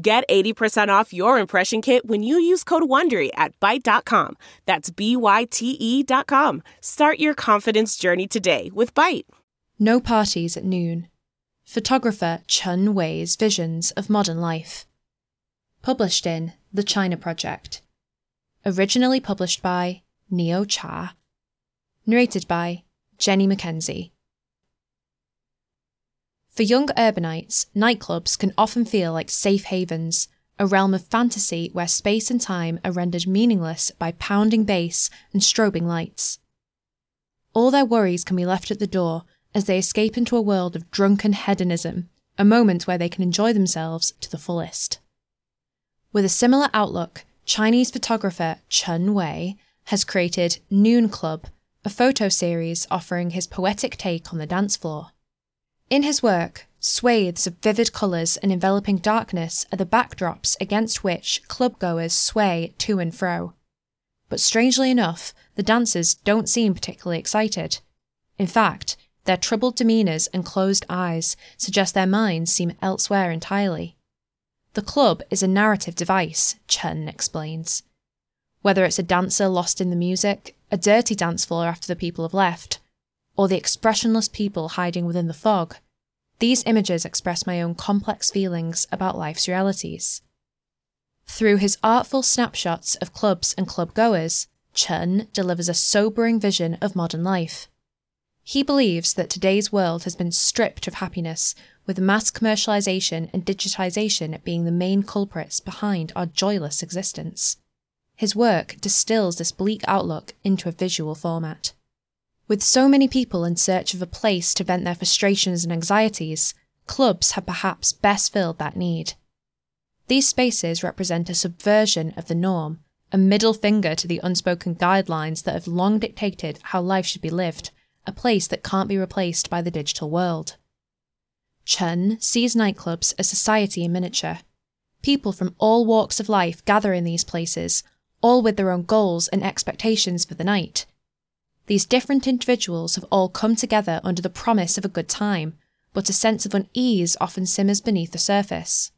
Get 80% off your impression kit when you use code WONDERY at Byte.com. That's B-Y-T-E dot com. Start your confidence journey today with Byte. No Parties at Noon. Photographer Chen Wei's Visions of Modern Life. Published in The China Project. Originally published by Neocha. Narrated by Jenny Mackenzie. For young urbanites, nightclubs can often feel like safe havens, a realm of fantasy where space and time are rendered meaningless by pounding bass and strobing lights. All their worries can be left at the door as they escape into a world of drunken hedonism, a moment where they can enjoy themselves to the fullest. With a similar outlook, Chinese photographer Chen Wei has created Noon Club, a photo series offering his poetic take on the dance floor. In his work, swathes of vivid colours and enveloping darkness are the backdrops against which clubgoers sway to and fro. But strangely enough, the dancers don't seem particularly excited. In fact, their troubled demeanours and closed eyes suggest their minds seem elsewhere entirely. The club is a narrative device, Chen explains. Whether it's a dancer lost in the music, a dirty dance floor after the people have left, or the expressionless people hiding within the fog, these images express my own complex feelings about life's realities. Through his artful snapshots of clubs and club goers, Chen delivers a sobering vision of modern life. He believes that today's world has been stripped of happiness, with mass commercialization and digitization being the main culprits behind our joyless existence. His work distills this bleak outlook into a visual format. With so many people in search of a place to vent their frustrations and anxieties, clubs have perhaps best filled that need. These spaces represent a subversion of the norm, a middle finger to the unspoken guidelines that have long dictated how life should be lived, a place that can't be replaced by the digital world. Chen sees nightclubs as society in miniature. People from all walks of life gather in these places, all with their own goals and expectations for the night. These different individuals have all come together under the promise of a good time, but a sense of unease often simmers beneath the surface.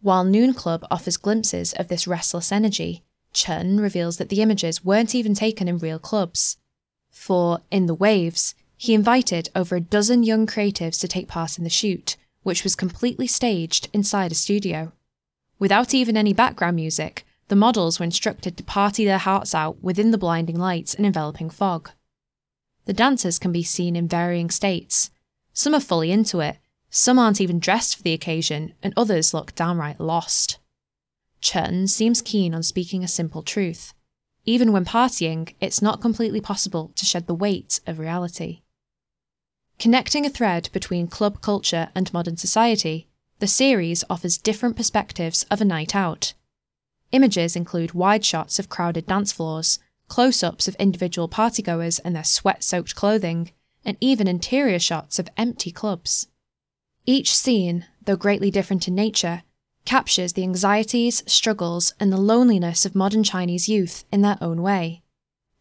While Noon Club offers glimpses of this restless energy, Chen reveals that the images weren't even taken in real clubs. For, in The Waves, he invited over a dozen young creatives to take part in the shoot, which was completely staged inside a studio. Without even any background music, the models were instructed to party their hearts out within the blinding lights and enveloping fog. The dancers can be seen in varying states. Some are fully into it, some aren't even dressed for the occasion, and others look downright lost. Chen seems keen on speaking a simple truth. Even when partying, it's not completely possible to shed the weight of reality. Connecting a thread between club culture and modern society, the series offers different perspectives of a night out. Images include wide shots of crowded dance floors, close ups of individual partygoers and their sweat soaked clothing, and even interior shots of empty clubs. Each scene, though greatly different in nature, captures the anxieties, struggles, and the loneliness of modern Chinese youth in their own way.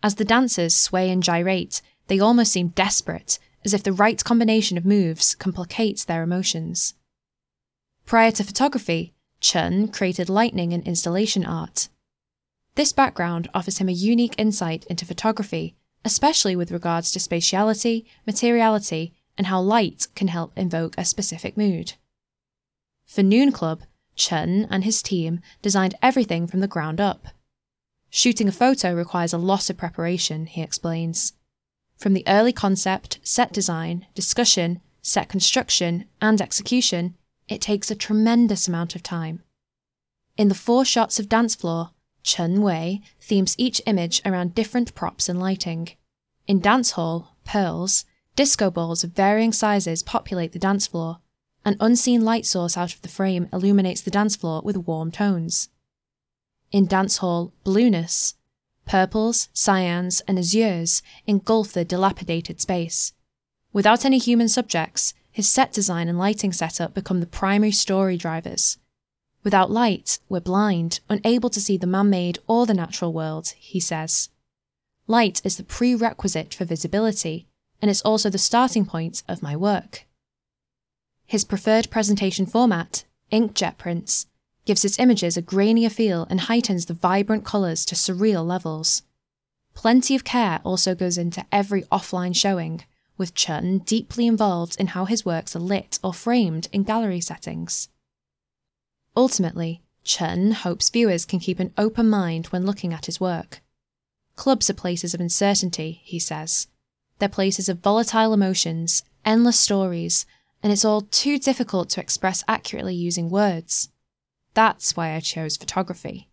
As the dancers sway and gyrate, they almost seem desperate, as if the right combination of moves complicates their emotions. Prior to photography, Chen created lighting and installation art. This background offers him a unique insight into photography, especially with regards to spatiality, materiality, and how light can help invoke a specific mood. For Noon Club, Chen and his team designed everything from the ground up. Shooting a photo requires a lot of preparation, he explains. From the early concept, set design, discussion, set construction, and execution, it takes a tremendous amount of time. In the four shots of dance floor, Chen Wei themes each image around different props and lighting. In dance hall, pearls, disco balls of varying sizes populate the dance floor, An unseen light source out of the frame illuminates the dance floor with warm tones. In Dance Hall, blueness, purples, cyans, and azures engulf the dilapidated space. Without any human subjects, his set design and lighting setup become the primary story drivers. Without light, we're blind, unable to see the man made or the natural world, he says. Light is the prerequisite for visibility, and it's also the starting point of my work. His preferred presentation format, inkjet prints, gives its images a grainier feel and heightens the vibrant colours to surreal levels. Plenty of care also goes into every offline showing, with Chen deeply involved in how his works are lit or framed in gallery settings. Ultimately, Chen hopes viewers can keep an open mind when looking at his work. Clubs are places of uncertainty, he says. They're places of volatile emotions, endless stories, and it's all too difficult to express accurately using words. That's why I chose photography.